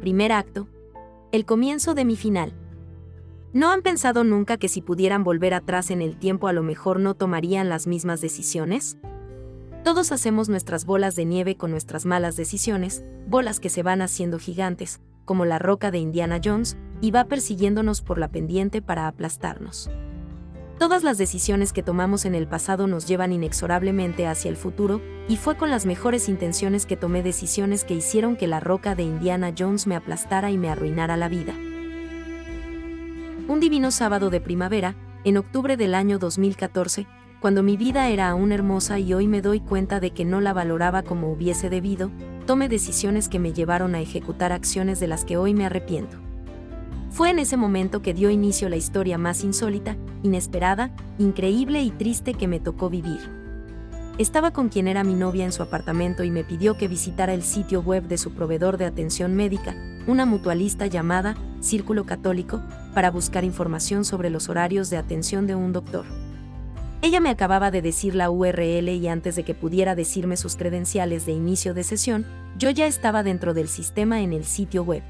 Primer acto. El comienzo de mi final. ¿No han pensado nunca que si pudieran volver atrás en el tiempo a lo mejor no tomarían las mismas decisiones? Todos hacemos nuestras bolas de nieve con nuestras malas decisiones, bolas que se van haciendo gigantes, como la roca de Indiana Jones, y va persiguiéndonos por la pendiente para aplastarnos. Todas las decisiones que tomamos en el pasado nos llevan inexorablemente hacia el futuro, y fue con las mejores intenciones que tomé decisiones que hicieron que la roca de Indiana Jones me aplastara y me arruinara la vida. Un divino sábado de primavera, en octubre del año 2014, cuando mi vida era aún hermosa y hoy me doy cuenta de que no la valoraba como hubiese debido, tomé decisiones que me llevaron a ejecutar acciones de las que hoy me arrepiento. Fue en ese momento que dio inicio la historia más insólita, inesperada, increíble y triste que me tocó vivir. Estaba con quien era mi novia en su apartamento y me pidió que visitara el sitio web de su proveedor de atención médica, una mutualista llamada Círculo Católico, para buscar información sobre los horarios de atención de un doctor. Ella me acababa de decir la URL y antes de que pudiera decirme sus credenciales de inicio de sesión, yo ya estaba dentro del sistema en el sitio web.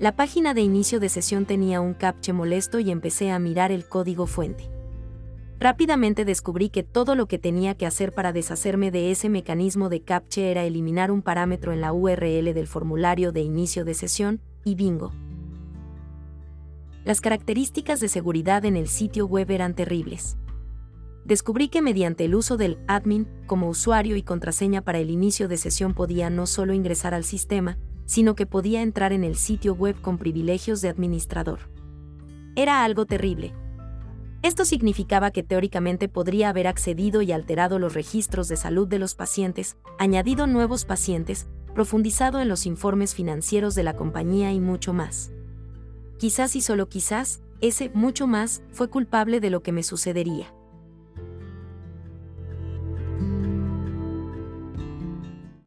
La página de inicio de sesión tenía un captcha molesto y empecé a mirar el código fuente. Rápidamente descubrí que todo lo que tenía que hacer para deshacerme de ese mecanismo de captcha era eliminar un parámetro en la URL del formulario de inicio de sesión, y bingo. Las características de seguridad en el sitio web eran terribles. Descubrí que mediante el uso del admin como usuario y contraseña para el inicio de sesión podía no solo ingresar al sistema, sino que podía entrar en el sitio web con privilegios de administrador. Era algo terrible. Esto significaba que teóricamente podría haber accedido y alterado los registros de salud de los pacientes, añadido nuevos pacientes, profundizado en los informes financieros de la compañía y mucho más. Quizás y solo quizás, ese mucho más fue culpable de lo que me sucedería.